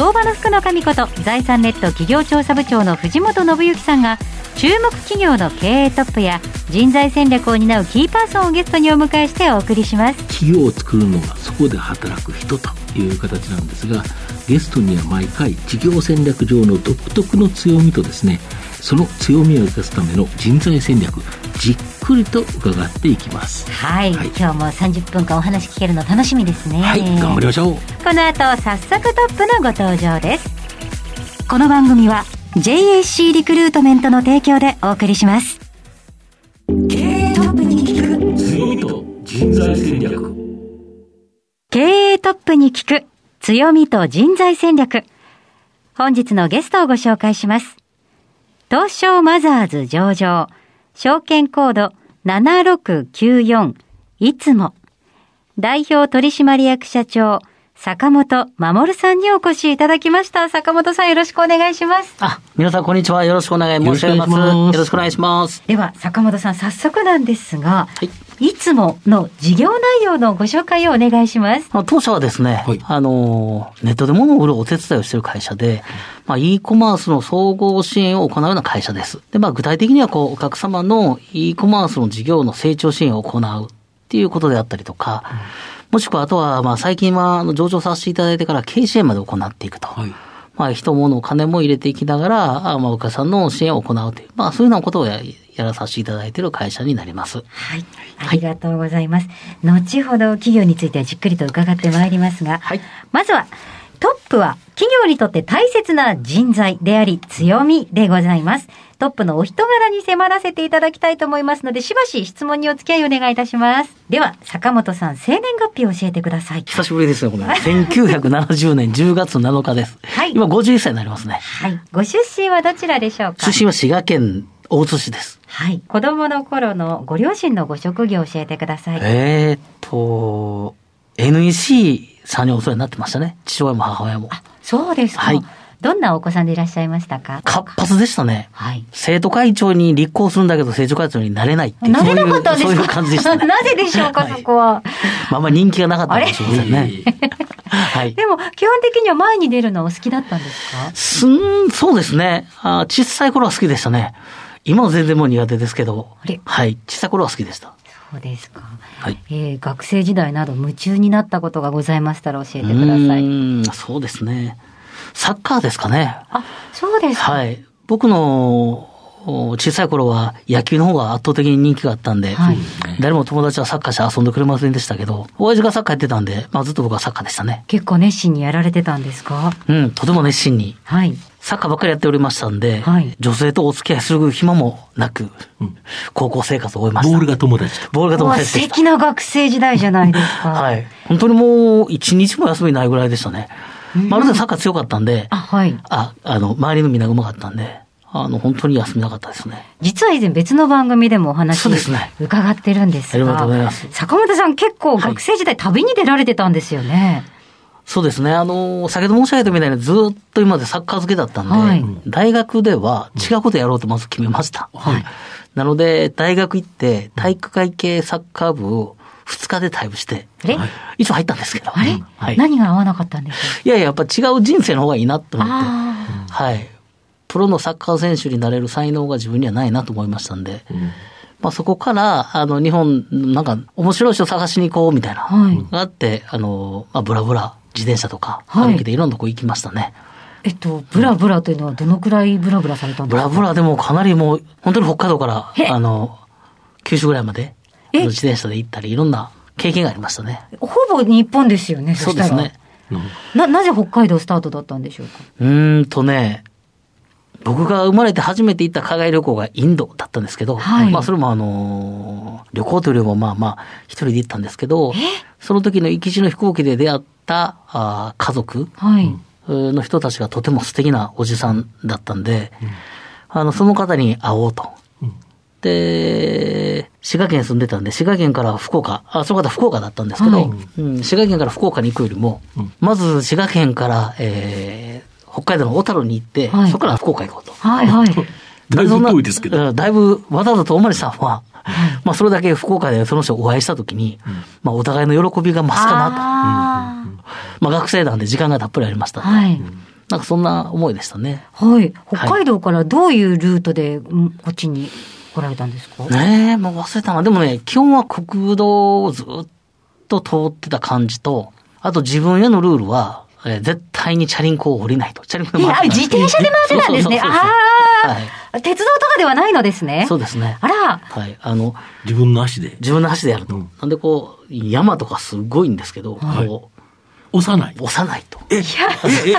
相場の福の神こと財産ネット企業調査部長の藤本信之さんが注目企業の経営トップや人材戦略を担うキーパーソンをゲストにお迎えしてお送りします。企業を作るのはそこで働く人という形なんですがゲストには毎回事業戦略上の独特の強みとですねその強みを生かすための人材戦略じっくりと伺っていきます。はい、はい。今日も30分間お話聞けるの楽しみですね。はい。頑張りましょう。この後早速トップのご登場です。この番組は JAC リクルートメントの提供でお送りします。経営トップに聞く。強みと人材戦略。経営トップに聞く強みと人材戦略本日のゲストをご紹介します東証マザーズ上場証券コード7694いつも代表取締役社長坂本守さんにお越しいただきました。坂本さんよろしくお願いします。あ、皆さんこんにちは。よろしくお願い申し上げます。よろしくお願いしますよろしくお願いします。では、坂本さん、早速なんですが、はい。いつもの事業内容のご紹介をお願いします。当社はですね、はいあの、ネットで物を売るお手伝いをしている会社で、まあ、e コマースの総合支援を行うような会社です。で、まあ、具体的には、こう、お客様の e コマースの事業の成長支援を行うっていうことであったりとか、もしくは、あとは、まあ、最近は、あの上場させていただいてから、経営支援まで行っていくと。はいまあ、人物、金も入れていきながら、あまあ、お客さんの支援を行うという、まあ、そういうようなことをややらさせていただいている会社になります。はい。ありがとうございます。後ほど企業についてはじっくりと伺ってまいりますが、はいまずは、トップは企業にとって大切な人材であり強みでございます。トップのお人柄に迫らせていただきたいと思いますので、しばし質問にお付き合いお願いいたします。では、坂本さん、生年月日を教えてください。久しぶりですね、この1970 年10月7日です。はい今51歳になりますね。はい。ご出身はどちらでしょうか？出身は滋賀県大津市です。はい。子供の頃のご両親のご職業を教えてください。えーっと、NEC さんにお世話になってましたね。父親も母親も。あ、そうですか。はいどんなお子さんでいらっしゃいましたか？活発でしたね。はい。生徒会長に立候補するんだけど、生徒会長になれないっていう。なれなかったんですかそういうそういう感じでしたね。なぜでしょうか、はいそこは。まあ、まり人気がなかったかもしれ？ませんね。はい。でも、基本的には前に出るのはお好きだったんですか？すん、そうですね。あ小さい頃は好きでしたね。今は全然もう苦手ですけど。はい。小さい頃は好きでした。そうですか。はい。えー学生時代など夢中になったことがございましたら教えてください。うーん、そうですね。サッカーですかね。あ、そうですか。はい。僕のお小さい頃は野球の方が圧倒的に人気があったんで、はい誰も友達はサッカーして遊んでくれませんでしたけど、親父がサッカーやってたんで、まあずっと僕はサッカーでしたね。結構熱心にやられてたんですか？うん、とても熱心に。はい。サッカーばっかりやっておりましたんで、はい女性とお付き合いする暇もなく、高校生活を終えました。ボールが友達とボールが友達。素敵な学生時代じゃないですか。はい。本当にもう一日も休みないぐらいでしたね。まるでサッカー強かったんで、あ、はい。あ、あの、周りのみんなが上手かったんで、あの、本当に休みなかったですね。実は以前別の番組でもお話そうですね伺ってるんですありがとがうございます、坂本さん結構学生時代旅に出られてたんですよね。そうですね。あの、先ほど申し上げたみたいにずっと今までサッカー漬けだったんで、はい。大学では違うことやろうとまず決めました。はい。なので、大学行って体育会系サッカー部を2日で退部して、あれ、一応入ったんですけど。あれ、はい。何が合わなかったんですか？いやいや、やっぱ違う人生の方がいいなと思って。あはい。プロのサッカー選手になれる才能が自分にはないなと思いましたんで、まあそこから、あの、日本、なんか、面白い人探しに行こうみたいな、はい。があって、あの、まあ、ブラブラ、自転車とか、はい歩きでいろんなとこ行きましたね。あ。えっと、ブラブラというのはどのくらいブラブラされたんですか？ブラブラでもかなりもう、本当に北海道かへら、あの、九州ぐらいまで、自転車で行ったり、いろんな経験がありましたね。ほぼ日本ですよね、そうですね。な、なぜ北海道スタートだったんでしょうか？うーんとね、僕が生まれて初めて行った海外旅行がインドだったんですけど、はい。まあそれもあのー旅行というよりもまあまあ一人で行ったんですけど、その時の行き地の飛行機で出会ったあー家族はい。の人たちがとても素敵なおじさんだったんで、あの、その方に会おうと。で、滋賀県住んでたんで、滋賀県から福岡、あ、その方福岡だったんですけど、はい。うん、滋賀県から福岡に行くよりも、まず滋賀県から、えー、北海道の小樽に行って、はいそこから福岡行こうと。はいはい。だいぶ遠いですけど。うんだいぶ、わざわざとおまりさんは、まあそれだけ福岡でその人お会いしたときに、まあお互いの喜びが増すかなと。あまあ学生なんで時間がたっぷりありましたはい。なんかそんな思いでしたね。はい。北海道からどういうルートで、うんこっちに来られたんですか？ねえ、もう忘れたな。でもね、基本は国道をずっと通ってた感じと、あと自分へのルールは、えー絶対にチャリンコを降りないと。チャリンコでいや、回ってない自転車で回ってたんですね。そうそうそうそうあはいあ、鉄道とかではないのですね。そうですね。あら、はい。あの、自分の足で。自分の足でやると。うんなんでこう、山とかすごいんですけど、はいこ押さない。う、押さないと。え、え、え、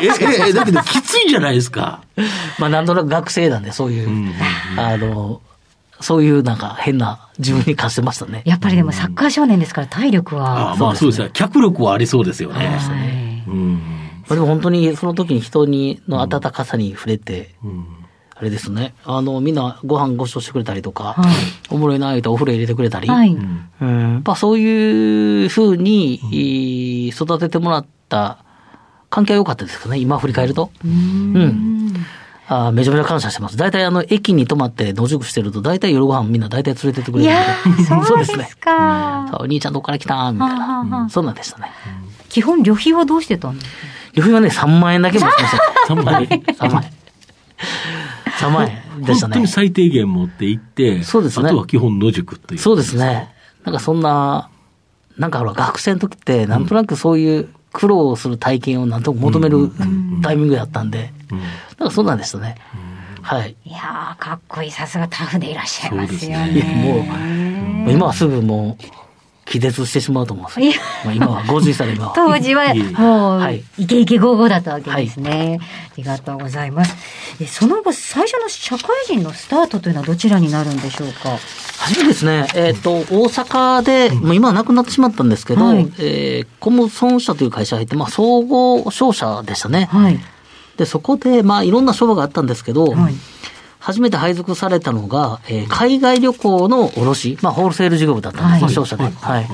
え、え、だけどきついじゃないですか。まあなんとなく学生なんで、そういう、んあの、そういうなんか変な自分に貸してましたね。やっぱりでもサッカー少年ですから体力あは。あまあそうですね。脚力はありそうですよね。はいでも本当にその時に人にの温かさに触れて、うんあれですね。あの、みんなご飯ご馳走してくれたりとか、はいおもろいな言うとお風呂入れてくれたり、はい。うん、やっぱそういうふうに、い育ててもらった関係は良かったですかね、今振り返ると。うん。あーめちゃめちゃ感謝してます。大体あの、駅に泊まって野宿してると、大体夜ご飯みんな大体連れてってくれるんで。ー、そうですね。か。そうお兄ちゃんどっから来たみたいな。そんなんでしたね。基本旅費はどうしてたんですか旅費はね、3万円だけ持ってました。3万円3万円。3万円でしたね本当に。最低限持って行って、そうですねあとは基本野宿という。そうですね。なんかそんな、なんかほら学生の時ってなんとなくそういう苦労をする体験をなんとなく求めるタイミングだったんで、うん。なんかそんなんでしたね。はい。いやー、かっこいい。さすがタフでいらっしゃいますよね。ですもう、今はすぐもう、気絶してしまうと思うんですよ。まあ今は50歳で今は。当時はもう、はいイケイケゴーゴーだったわけですね。ありがとうございます。えその後、最初の社会人のスタートというのはどちらになるんでしょうか？初めですね、えっ、と、大阪で、もう今はなくなってしまったんですけど、はいえーコムソン社という会社が入って、まあ、総合商社でしたね。はい。で、そこで、まあ、いろんな商売があったんですけど、はい。初めて配属されたのが、えー海外旅行の卸、まあ、ホールセール事業部だったんです、はい商社で。はいはい。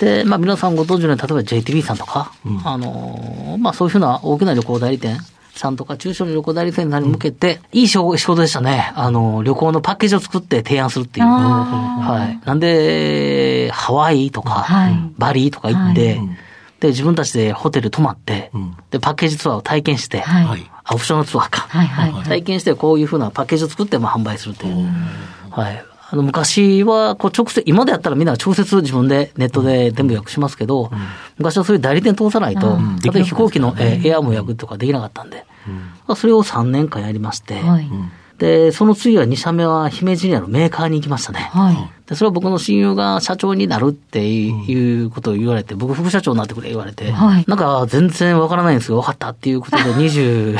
で、まあ、皆さんご存知のように、例えば JTB さんとか、うんあのーまあ、そういうふうな大きな旅行代理店さんとか、中小の旅行代理店に向けて、いい仕事仕事でしたね。あの、旅行のパッケージを作って提案するっていう。あはい。なんで、ハワイとか、はいバリとか行って、はいで、自分たちでホテル泊まって、うんで、パッケージツアーを体験して、はい。オプションのツアーか。はいはいはい。体験してこういうふうなパッケージを作ってまあ販売するという。はい。あの昔はこう直接、今でやったらみんな直接自分でネットで全部予約しますけど、昔はそういう代理店通さないと、うん。例えば飛行機の、えーエアも予約とかできなかったんで、それを3年間やりまして、はい。で、その次は2社目は姫路にあるメーカーに行きましたね。はい。で、それは僕の親友が社長になるっていうことを言われて、僕副社長になってくれ言われて、はいなんか全然わからないんですけど、分かったっていうことで25、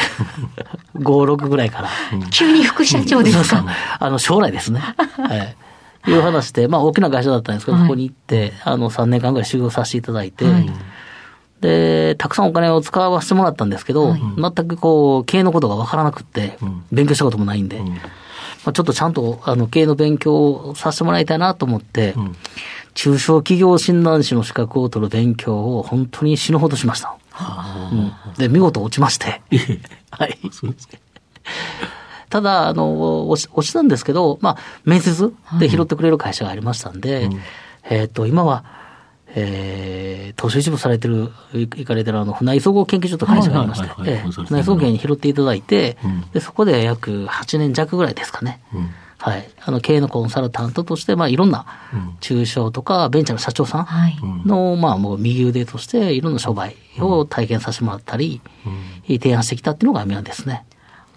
6ぐらいから。急に副社長ですそうそうかあの、将来ですね。はい。いう話で、まあ大きな会社だったんですけど、はいそこに行って、あの、3年間ぐらい修行させていただいて、はいで、たくさんお金を使わせてもらったんですけど、はい。全くこう、経営のことがわからなくって、ん。勉強したこともないんで、まあ、ちょっとちゃんと、あの、経営の勉強をさせてもらいたいなと思って、ん。中小企業診断士の資格を取る勉強を本当に死ぬほどしました。うん。で、見事落ちまして。はい。そうですか。ただ、あの、落ち落ちたんですけど、まあ、面接で拾ってくれる会社がありましたんで、えっ、と、今は、えー、投資一部されてる、い行かれてるあの、船井総合研究所と会社がありまして船井総合に拾っていただいて、うんで、そこで約8年弱ぐらいですかね。うんはい。あの、経営のコンサルタントとして、まあ、いろんなうん中小とかベンチャーの社長さんはい。の、まあ、もう右腕として、いろんな商売を体験させてもらったり、提案してきたっていうのがミャンですね。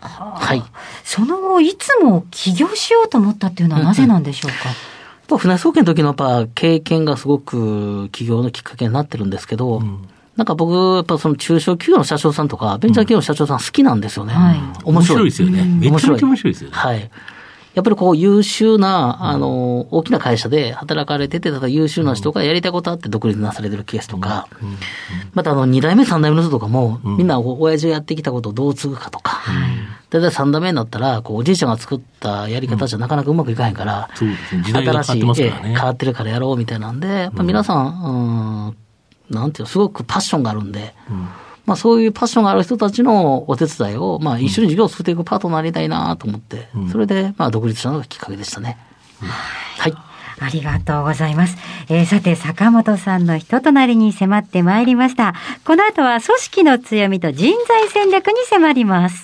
はい。その後、いつも起業しようと思ったっていうのはなぜなんでしょうか、ぱ船総研の時のやっぱ経験がすごく起業のきっかけになってるんですけど、なんか僕、やっぱその中小企業の社長さんとか、ベンチャー企業の社長さん好きなんですよね。はい面白いですよね。めちゃめちゃ面白いですよね。はい。やっぱりこう優秀な、あの、大きな会社で働かれてて、ただ優秀な人がやりたいことあって独立なされてるケースとか、またあの、二代目、三代目の人とかも、みんなお親父がやってきたことをどう継ぐかとか、だい。たい三代目になったら、こう、おじいちゃんが作ったやり方じゃなかなかうまくいかへんから、そうですね。時代が変わってますからね。新しいええ変わってるからやろうみたいなんで、やっぱ皆さん、うん、なんていうの、すごくパッションがあるんで、まあそういうパッションがある人たちのお手伝いを、まあ一緒に授業を作っていくパートナーになりたいなと思って、それで、まあ独立したのがきっかけでしたね。はい。ありがとうございます。えーさて、坂本さんの人となりに迫ってまいりました。この後は組織の強みと人材戦略に迫ります。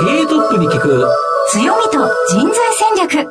経営トップに聞く強みと人材戦略。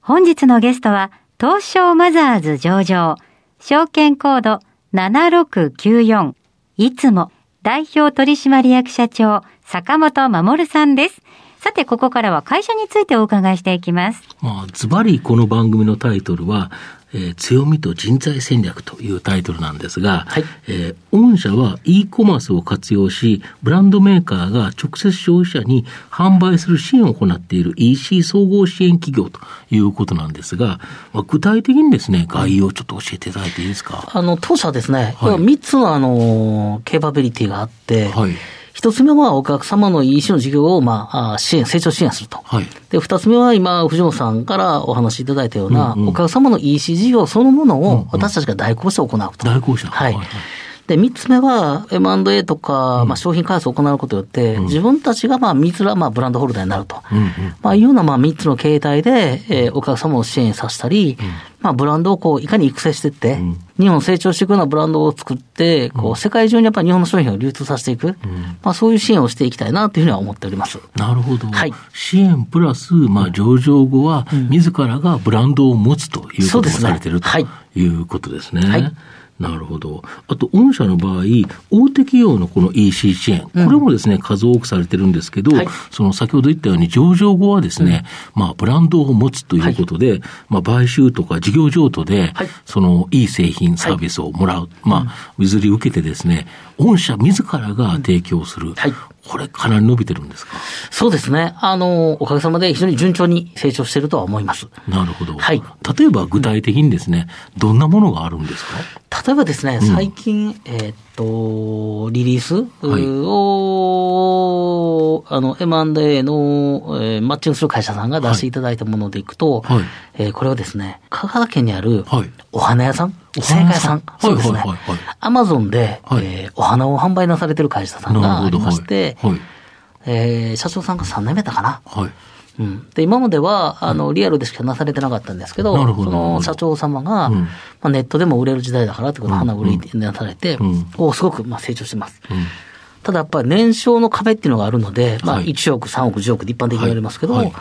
本日のゲストは、東証マザーズ上場、証券コード7694、いつも、代表取締役社長、坂本守さんです。さて、ここからは会社についてお伺いしていきます。まあ、ズバリこの番組のタイトルは、えー強みと人材戦略というタイトルなんですが、はいえー御社は e コマースを活用し、ブランドメーカーが直接消費者に販売する支援を行っている EC 総合支援企業ということなんですが、まあ、具体的にですね、概要をちょっと教えていただいていいですか？あの、当社はですね、はい3つのあの、ケーパビリティがあって、はい。一つ目はお客様の EC の事業を、まあ、あ支援、成長支援すると。はい。で、二つ目は今、藤本さんからお話しいただいたような、うんうんお客様の EC 事業そのものを私たちが代行して行うと。代行者はい。はいはいで、三つ目は M&A とか、まあ、商品開発を行うことによって、自分たちがまあ、三つら、まあ、ブランドホルダーになると。まあ、いうような、まあ、三つの形態で、えーお客様を支援させたり、まあ、ブランドをこう、いかに育成していって、ん。日本を成長していくようなブランドを作って、こう、世界中にやっぱり日本の商品を流通させていく、まあ、そういう支援をしていきたいな、というふうには思っております。なるほど。はい。支援プラス、まあ、上場後は、自らがブランドを持つということもそうですね。されてるとはい。いうことですね。はいなるほど。あと、御社の場合、大手企業のこの EC 支援、これもですね、数多くされてるんですけど、はい。その先ほど言ったように、上場後はですね、まあ、ブランドを持つということで、まあ、買収とか事業譲渡で、はい。その、いい製品、サービスをもらう。まあ、譲り受けてですね、御社自らが提供する。はいこれ、かなり伸びてるんですか？そうですね。あの、おかげさまで非常に順調に成長しているとは思います。なるほど。はい。例えば具体的にですね、どんなものがあるんですか？例えばですね、最近、えーっと、リリースはい。を、あの、M&A の、えーマッチングする会社さんが出していただいたものでいくと、はい。えーこれはですね、香川県にあるはいお花屋さん、お青果屋さん？そうですね。アマゾンで、はいえーお花を販売なされてる会社さんがありまして、はい。はい。えー社長さんが3年目だかな？はい。うん、で今まではあのリアルでしかなされてなかったんですけど、その社長様が、うんまあ、ネットでも売れる時代だからということで、花売りになされて、うんおすごくまあ成長してます。うん。ただやっぱり年商の壁っていうのがあるので、まあ、はい1億、3億、10億で一般的に言われますけど、はいはい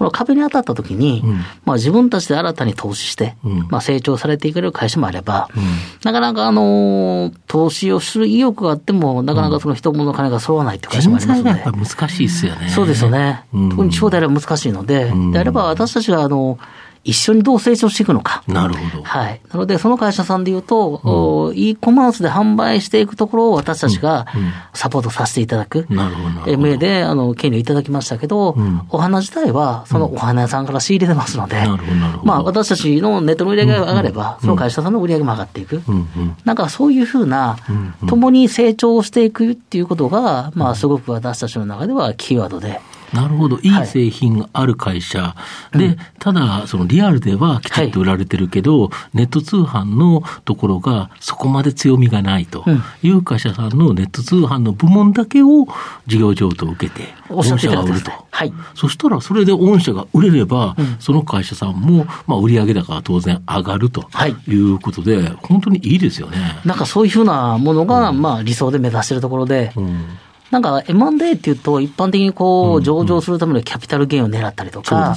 この壁に当たった時に、うんまあ、自分たちで新たに投資して、うんまあ、成長されていける会社もあれば、うんなかなかあの投資をする意欲があっても、なかなかその人物の金が揃わないという会社も人ありますので。材がやっぱり難しいですよね。そうですよね。うん特に地方であれば難しいので、うんであれば私たちがあの一緒にどう成長していくのか。なるほど。はい。なので、その会社さんで言うと、お e コマースで販売していくところを私たちがうんうんサポートさせていただく。なるほど MA で、あの、権利をいただきましたけど、うんお花自体は、そのお花屋さんから仕入れてますので、なるほどなるほどまあ、私たちのネットの売り上げが上がれば、その会社さんの売り上げも上がっていく。うんうん。なんかそういうふうなうんうん、共に成長していくっていうことが、まあ、すごく私たちの中ではキーワードで、なるほど。いいはい製品がある会社。で、ただ、そのリアルではきちっと売られてるけど、ネット通販のところがそこまで強みがないとうんいう会社さんのネット通販の部門だけを事業譲渡を受けて、御社が売ると。はい。そしたら、それで御社が売れれば、その会社さんも、まあ、売上高が当然上がるとはいいうことで、本当にいいですよね。なんかそういうふうなものが、まあ理想で目指しているところで、うんなんか M&A っていうと、一般的にこう、上場するためのキャピタルゲインを狙ったりとか、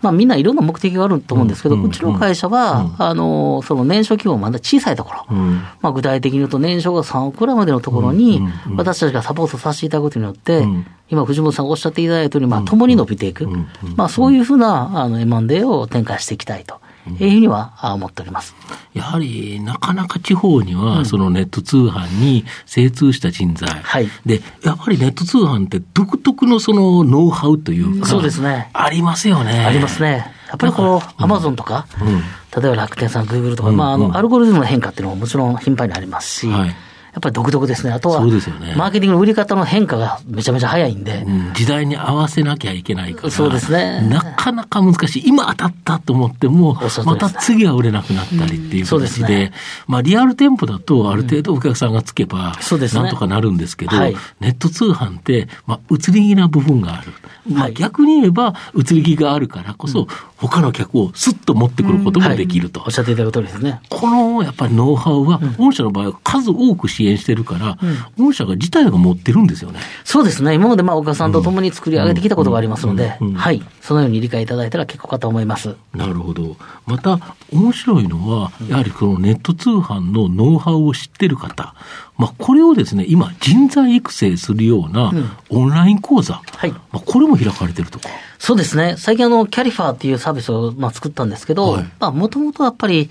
まあみんないろんな目的があると思うんですけど、うんうちの会社は、あの、その年商規模まだ小さいところ、うん。まあ具体的に言うと年商が3億くらいまでのところに私たちがサポートさせていただくことによってうん、今藤本さんがおっしゃっていただいたように、まあ共に伸びていく。まあそういうふうなあの M&A を展開していきたいというふうにはあ思っております。やはり、なかなか地方には、そのネット通販に精通した人材。はいで、やっぱりネット通販って独特のそのノウハウというか、そうですねありますよね。ありますね。やっぱりこう、アマゾンとか、うん例えば楽天さん、グーグルとか、うんまあ、あうんの、アルゴリズムの変化っていうのももちろん頻繁にありますし、はいやっぱり独特ですね。あとは、そうですよねマーケティングの売り方の変化がめちゃめちゃ早いんで、うん時代に合わせなきゃいけないから。そうですねなかなか難しい。今当たったと思ってもおっしゃ、る通また次は売れなくなったりっていう形で、ですねまあリアル店舗だとある程度お客さんがつけば、なんとかなるんですけど、はいネット通販って、まあ移り気な部分がある。まあはい逆に言えば移り気があるからこそ、他の客をスッと持ってくることもできると。おっしゃっていただく通りですね。このやっぱりノウハウは、御社の場合は数多く支援してるから、御社が自体が持ってるんですよね。そうですね。今までまあ、岡さんと共に作り上げてきたことがありますのでうんうんうん、はい。そのように理解いただいたら結構かと思います。なるほど。また、面白いのは、やはりこのネット通販のノウハウを知ってる方、まあ、これをですね、今、人材育成するようなオンライン講座、はい。まあ、これも開かれてるとか。そうですね。最近あの、キャリファーっていうサービスをまあ作ったんですけど、はい。まあもともとやっぱり、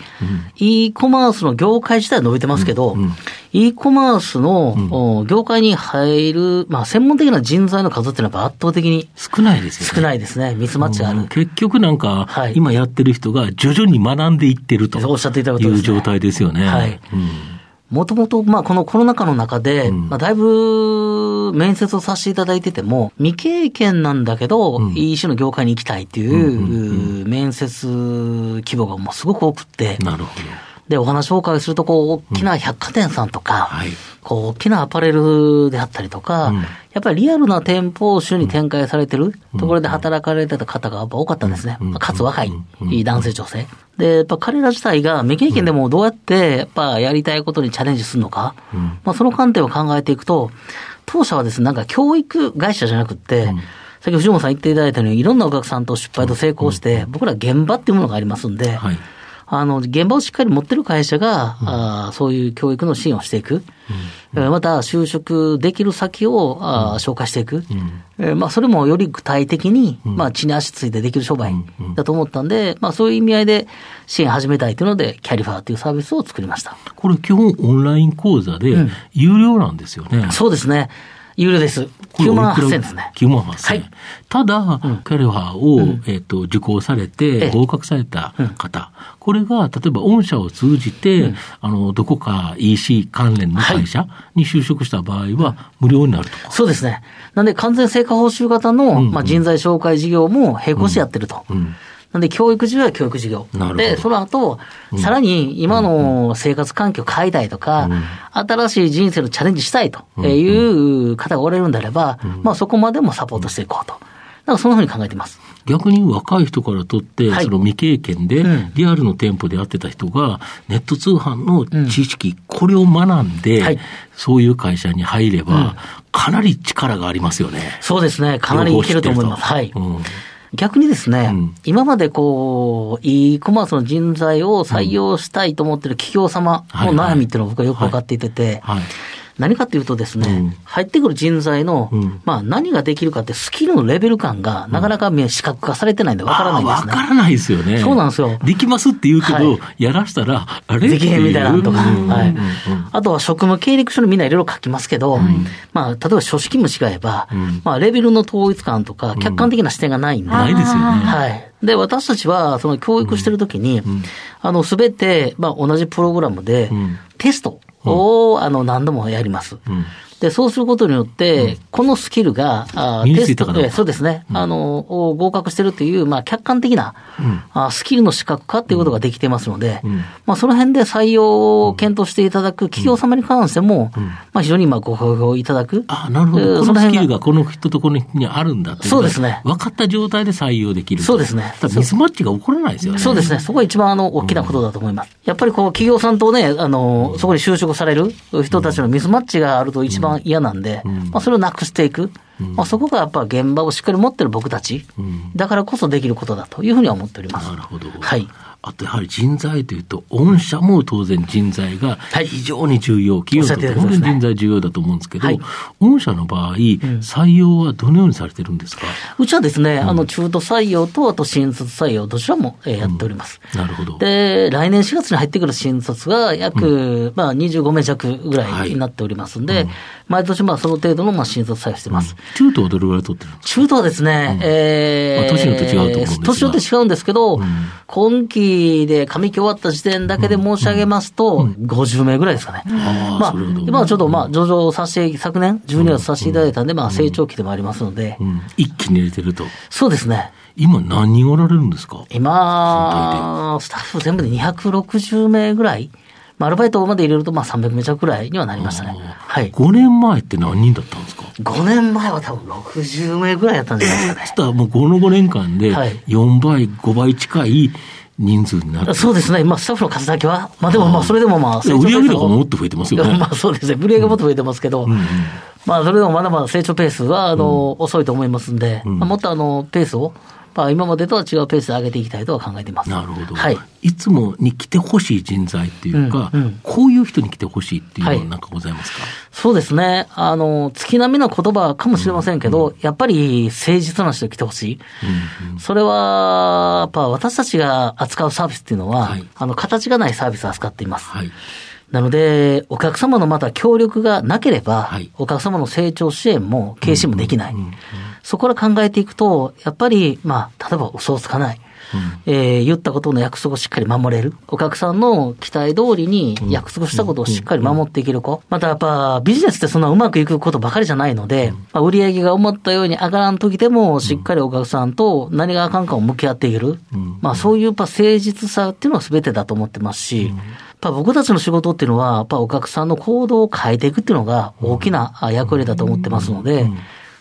e コマースの業界自体は伸びてますけど、うん。うん。e コマースの、お業界に入る、まあ専門的な人材の数っていうのは圧倒的に少ないですよね。少ないですね。ミスマッチがある。うん。結局なんか、はい。今やってる人が徐々に学んでいってるとおっしゃっていただくという状態ですよね。はい。うんもともと、まあ、このコロナ禍の中で、うん。まあ、だいぶ面接をさせていただいてても、未経験なんだけど、うん。EC の業界に行きたいっていう、面接規模がもうすごく多くって、なるほど。で、お話をお伺いすると、こう、大きな百貨店さんとか、はい。こう、大きなアパレルであったりとか、うん。やっぱりリアルな店舗を週に展開されてるところで働かれてた方がやっぱ多かったんですね。うん。かつ若いうん。男性女性。で、やっぱ彼ら自体が未経験でもどうやってやっぱやりたいことにチャレンジするのか、うん。まあその観点を考えていくと、当社はですね、なんか教育会社じゃなくって、ん。先ほど藤本さん言っていただいたように、いろんなお客さんと失敗と成功して、僕ら現場っていうものがありますんで、はい。あの、現場をしっかり持ってる会社が、あーそういう教育の支援をしていく。えーまた、就職できる先を、あー紹介していく。えーまあ、それもより具体的に、まあ、地に足ついてできる商売だと思ったんで、まあ、そういう意味合いで支援始めたいというので、キャリファーというサービスを作りました。これ基本オンライン講座でうん有料なんですよね。そうですね。有料です。9万8000円ですね。9万8000円。はいただ、キャリファーを、うんえっ、と、受講されえてえ合格された方、これが、例えば御社を通じて、あの、どこか EC 関連の会社に就職した場合は、無料になるとか。そうですね。なんで、完全成果報酬型の、うんまあ、人材紹介事業も並行してやってると。うん。なんで、教育事業は教育事業。で、その後、さらに今の生活環境を変えたいとか、新しい人生のチャレンジしたいという方がおられるんであれば、まあそこまでもサポートしていこうと。だからそんなふうに考えています。逆に若い人からとって、はいその未経験でうん、リアルの店舗でやってた人が、ネット通販の知識、これを学んで、はいそういう会社に入れば、かなり力がありますよね。そうですね。かなりいけると思います。はい。うん逆にですね、うん。今までこう、e コマースの人材を採用したいと思ってる企業様の悩みっていうのを僕はよく分かっていてて、はい。何かっていうとですね、うん。入ってくる人材の、うん。まあ何ができるかってスキルのレベル感がなかなか視覚化されてないんで分からないんですね。わからないですよね。そうなんですよ。できますって言うけど、はい。やらしたら、あれ？できへんみたいなのとか、うん。はい。あとは職務経歴書にみんないろいろ書きますけど、まあ、例えば書式も違えば、うん。まあ、レベルの統一感とか、客観的な視点がないんで、ないですよね。はい。で、私たちは、その教育してるときに、あの、すべて、まあ、同じプログラムでうん、テストを、あの、何度もやります。うんで、そうすることによって、このスキルが、あ身につテストいたかどそうですね、あの、を合格してるっていう、まあ、客観的な、うん。あスキルの資格化っていうことができてますので、うん。まあ、その辺で採用を検討していただく企業様に関しても、まあ、非常にまあご好評いただく。あなるほえど。その辺がキルがこの人とこの人にあるんだっていそうですね。分かった状態で採用できる。そうですね。ミスマッチが起こらないですよね。そうですね。そこが一番あの、大きなことだと思います。やっぱりこう、企業さんとね、あの、そこに就職される人たちのミスマッチがあると一番嫌なんで、まあ、それをなくしていく。まあ、そこがやっぱ現場をしっかり持ってる僕たち、だからこそできることだというふうには思っております。なるほど。はい。あとやはり人材というと、御社も当然人材がはい。非常に重要、企業にとって本当に人材重要だと思うんですけど、はい。御社の場合、採用はどのようにされてるんですか、うちはですね、あの、中途採用と、あと新卒採用、どちらも、えーやっております。なるほど。で、来年4月に入ってくる新卒が約、まあ25名弱ぐらいになっておりますんで、毎年まあその程度のまあ新卒採用してます。中途はどれぐらい取ってるんですか？中途はですね、えまあ年によって違うと思うんですが。年によって違うんですけど、今期で上期終わった時点だけで申し上げますと、50名ぐらいですかね。まあ、今はちょっとまあ上場させて、昨年12月させていただいたんで、まあ成長期でもありますので、うん。一気に入れてると。そうですね。今何人おられるんですか？今、スタッフ全部で260名ぐらい、まあ、アルバイトまで入れるとまあ300名弱ぐらいにはなりましたね。はい。5年前って何人だったんですか？5年前は多分60名ぐらいやったんじゃないですかねそし。たらもうこの5年間ではい4倍、5倍近い人数になって、そうですね。まあ、スタッフの数だけは、まあでもまあ、それでもまあ、売上成長ペース高ももっと増えてますよね。まあそうですね。売上がもっと増えてますけど、まあそれでもまだまだ成長ペースは、あの、遅いと思いますんで、まあもっとあの、ペースを、まあ今までとは違うペースで上げていきたいとは考えています。なるほど、はい。い。つもに来てほしい人材っていうか、うんうんこういう人に来てほしいっていうのははいなんかございますか、そうですね。あの、月並みの言葉かもしれませんけど、やっぱり誠実な人に来てほしい。それは、やっぱ私たちが扱うサービスっていうのは、はいあの、形がないサービスを扱っています。はい。なので、お客様のまた協力がなければ、はいお客様の成長支援も経営支援もできない。そこから考えていくと、やっぱり、まあ、例えば嘘をつかない。えー言ったことの約束をしっかり守れる。お客さんの期待通りに約束したことをしっかり守っていける子。またやっぱビジネスってそんなうまくいくことばかりじゃないので、まあ、売上が思ったように上がらん時でもしっかりお客さんと何があかんかを向き合っていける。まあそういうやっぱ誠実さっていうのは全てだと思ってますし、やっぱ僕たちの仕事っていうのは、やっぱお客さんの行動を変えていくっていうのが大きなあ役割だと思ってますので、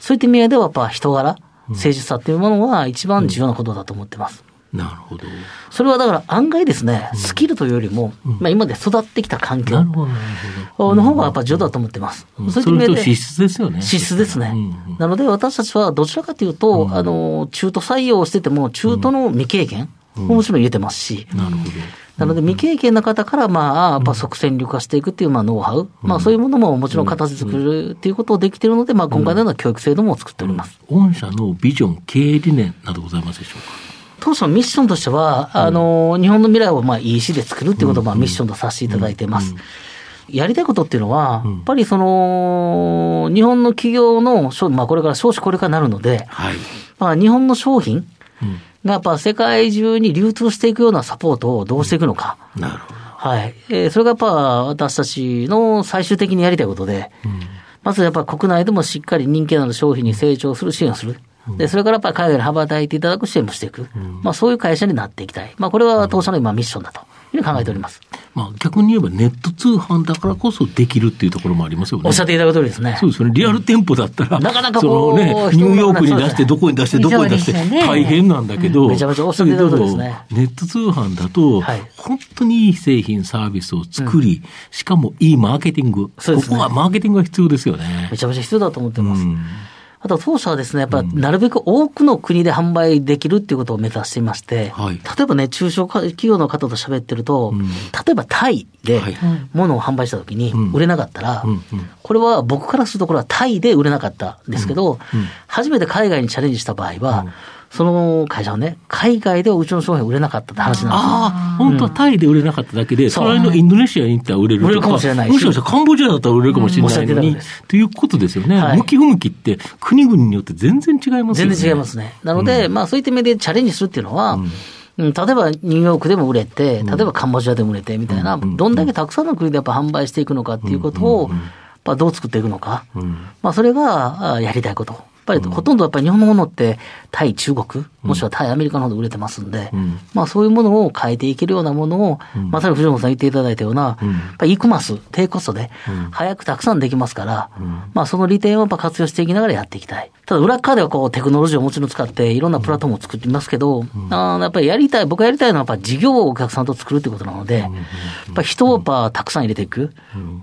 そういった意味合いではやっぱ人柄、誠実さっていうものは一番重要なことだと思ってます。なるほど。それはだから案外ですね、スキルというよりも、まあ今まで育ってきた環境。の方がやっぱ重要だと思ってます。うんそういった意味で資質ですよね。資質ですね。なので私たちはどちらかというと、あの、中途採用してても、中途の未経験ももちろん入れてますし、なるほど。なので未経験な方から、まあ、やっぱ即戦力化していくっていう、まあ、ノウハウ、まあ、そういうものももちろん形作るっていうことをできているので、まあ、今回のような教育制度も作っております。御社のビジョン、経営理念などございますでしょうか？当初のミッションとしては、あの、日本の未来をまあ EC で作るっていうことをまあミッションとさせていただいています。やりたいことっていうのは、やっぱりその、日本の企業の、商まあこれから少子これからなるので、はい。まあ日本の商品うん。がやっぱ世界中に流通していくようなサポートをどうしていくのか。なるほど。はい。えーそれがやっぱ私たちの最終的にやりたいことで、まずやっぱ国内でもしっかり人気のある商品に成長する支援をする。で、それからやっぱ海外に羽ばたいていただく支援もしていく。まあそういう会社になっていきたい。まあこれは当社の今ミッションだというふうに考えております。まあ逆に言えばネット通販だからこそできるっていうところもありますよね。おっしゃっていただく通りですね。そうですよね。リアル店舗だったら、なかなかそこうのね、ニューヨークに出して、どこに出して、どこに出して、大変なんだけど、めちゃめちゃおっしゃっていただくとですねネット通販だとはい、本当にいい製品、サービスを作り、しかもいいマーケティング。ここはマーケティングが必要ですよねめ。ちゃめちゃ必要だと思ってます。うんあと当社はですね、やっぱなるべく多くの国で販売できるっていうことを目指していまして、はい。例えばね、中小企業の方と喋ってると、ん。例えばタイではい。物を販売した時にうん。売れなかったら、うん。うん。これは僕からするとこれはタイで売れなかったんですけど、初めて海外にチャレンジした場合は、その会社はね、海外ではうちの商品売れなかったって話なんですよ。ああ、本当はタイで売れなかっただけで、そう。隣のインドネシアに行ったら売れると売れるかもしれない。しもしかしたらカンボジアだったら売れるかもしれないのに、通りです。ということですよね。はい。向き不向きって国々によって全然違いますよね。全然違いますね。なので、まあそういった意味でチャレンジするっていうのは、うん。例えばニューヨークでも売れて、例えばカンボジアでも売れてみたいな、どんだけたくさんの国でやっぱ販売していくのかっていうことを、やっぱどう作っていくのか。まあそれがあやりたいこと。やっぱりほとんどやっぱり日本のものって対中国、もしくは対アメリカの方で売れてますんで、まあそういうものを変えていけるようなものを、まさに藤本さん言っていただいたような、やっぱり e コマース、低コストで、早くたくさんできますから、まあその利点をやっぱ活用していきながらやっていきたい。ただ裏側ではこうテクノロジーをもちろん使っていろんなプラットフォームを作っていますけど、あーやっぱりやりたい、僕がやりたいのはやっぱ事業をお客さんと作るってことなので、やっぱ人をやっぱたくさん入れていく。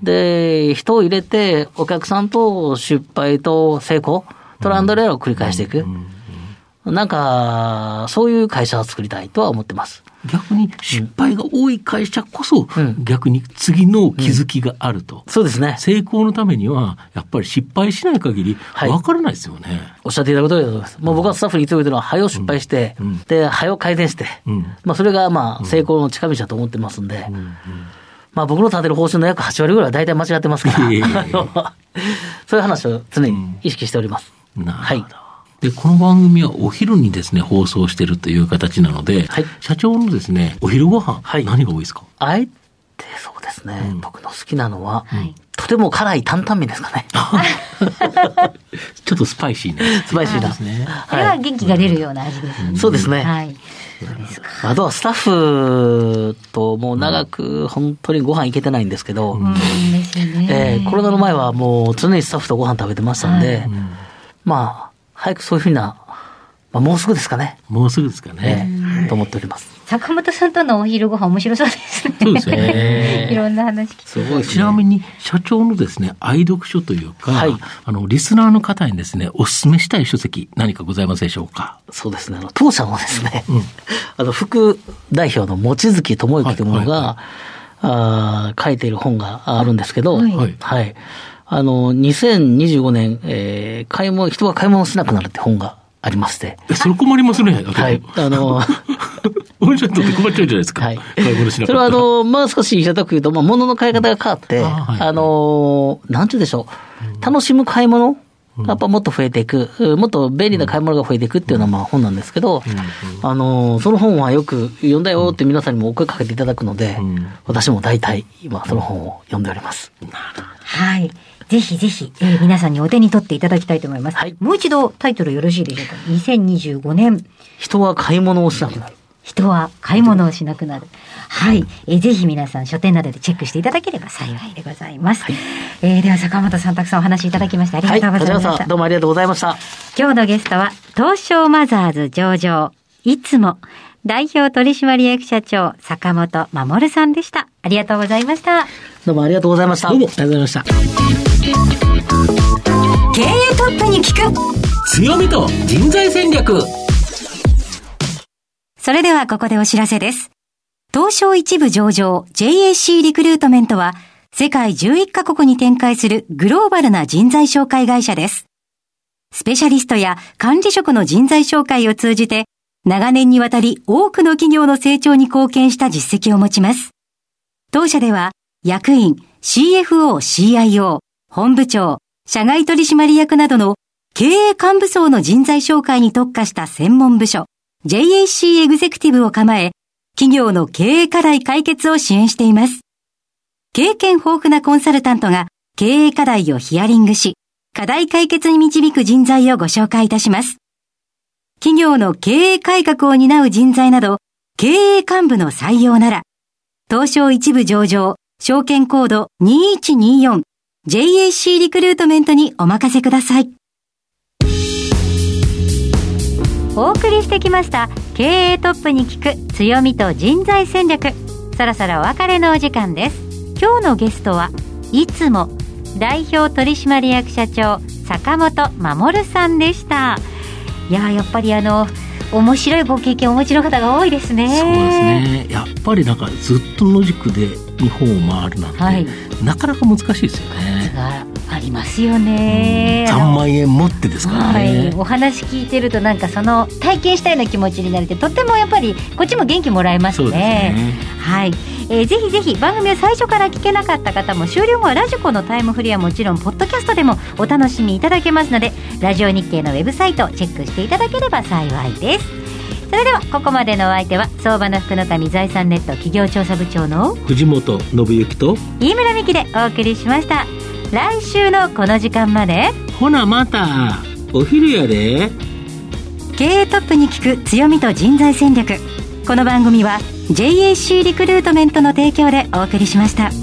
で、人を入れてお客さんと失敗と成功、トランドレアを繰り返していく。なんか、そういう会社を作りたいとは思ってます。逆に失敗が多い会社こそ、うん逆に次の気づきがあると。そうですね。成功のためには、やっぱり失敗しない限り、はいわからないですよね。おっしゃっていただくとおりだと思います。もう僕はスタッフに言っておいてるのは、早を失敗して、うんで、早を改善して、うんまあ、それがまあ、成功の近道だと思ってますんで、まあ、僕の立てる方針の約8割ぐらいは大体間違ってますから、そういう話を常に意識しております。なるほど。はいで、この番組はお昼にですね、放送してるという形なので、はい社長のですね、お昼ご飯、はい何が多いですか？あえてそうですね、うん僕の好きなのは、はいとても辛い担々麺ですかね。ちょっとスパイシーね。スパイシーな。ですね。これは元気が出るような味ですね。そうですね。はい。あとはスタッフともう長く本当にご飯行けてないんですけど、うん、ですよね。えーコロナの前はもう常にスタッフとご飯食べてましたんで、はいまあ、早くそういうふうな、まあ、もうすぐですかね、もうすぐですかえね。ーと思っております。坂本さんとのお昼ご飯面白そうですね。そうですね。いろんな話聞きす。ごいちなみに、社長のですね、愛読書というか、はい。あの、リスナーの方にですね、お勧めしたい書籍、何かございますでしょうか？そうですね、あの当社のですね、うん。あの副代表の望月智之というものが、はい。はい。あー書いている本があるんですけど、はい。はいあの、2025年、えー買い物、人が買い物しなくなるって本がありまして、え、それ困りますね。はいあの にとって困っちゃうじゃないですか。はい。買い物しなかったら。それはあの、まあ少し平たく言うと、まあ物の買い方が変わって、あはい。あの、なんて言うでしょう、楽しむ買い物？やっぱもっと増えていく、もっと便利な買い物が増えていくっていうのはまあ本なんですけど、あの、その本はよく読んだよって皆さんにもお声かけていただくので、うん。私も大体今その本を読んでおります。はい。ぜひぜひ、えー皆さんにお手に取っていただきたいと思います。はいもう一度タイトルよろしいでしょうか？2025年、人は買い物をしなくなる。人は買い物をしなくなる。はい。えーぜひ皆さん書店などでチェックしていただければ幸いでございます。えーでは坂本さんたくさんお話しいただきましてありがとうございました。こちらこそどうもありがとうございました。今日のゲストは、東証マザーズ上場、いつも、代表取締役社長、坂本守さんでした。ありがとうございました。どうもありがとうございました。どうもありがとうございました。経営トップに聞く強みと人材戦略。それではここでお知らせです。東証一部上場 JAC リクルートメントは世界11カ国に展開するグローバルな人材紹介会社です。スペシャリストや管理職の人材紹介を通じて長年にわたり多くの企業の成長に貢献した実績を持ちます。当社では役員、CFO、CIO、本部長、社外取締役などの経営幹部層の人材紹介に特化した専門部署 JAC エグゼクティブを構え、企業の経営課題解決を支援しています。経験豊富なコンサルタントが経営課題をヒアリングし、課題解決に導く人材をご紹介いたします。企業の経営改革を担う人材など、経営幹部の採用なら、東証一部上場、証券コード2124 JAC リクルートメントにお任せください。お送りしてきました経営トップに聞く強みと人材戦略。そろそろお別れのお時間です。今日のゲストはいつも代表取締役社長坂本守さんでした。いややっぱりあの面白いご経験をお持ちの方が多いですねそうですね。やっぱりなんかずっと野宿で日本を回るなんて、はいなかなか難しいですよね。がありますよね3万円持ってですからはね。い、お話聞いてるとなんかその体験したような気持ちになれてとってもやっぱりこっちも元気もらえますね。そうですね。はい、えーぜひぜひ番組を最初から聞けなかった方も終了後はラジコのタイムフリーはもちろんポッドキャストでもお楽しみいただけますのでラジオ日経のウェブサイトをチェックしていただければ幸いです。それではここまでのお相手は相場の福の神財産ネット企業調査部長の藤本信之と、飯村美希でお送りしました。来週のこの時間までほなまた、お昼やで。経営トップに聞く強みと人材戦略。この番組は JAC リクルートメントの提供でお送りしました。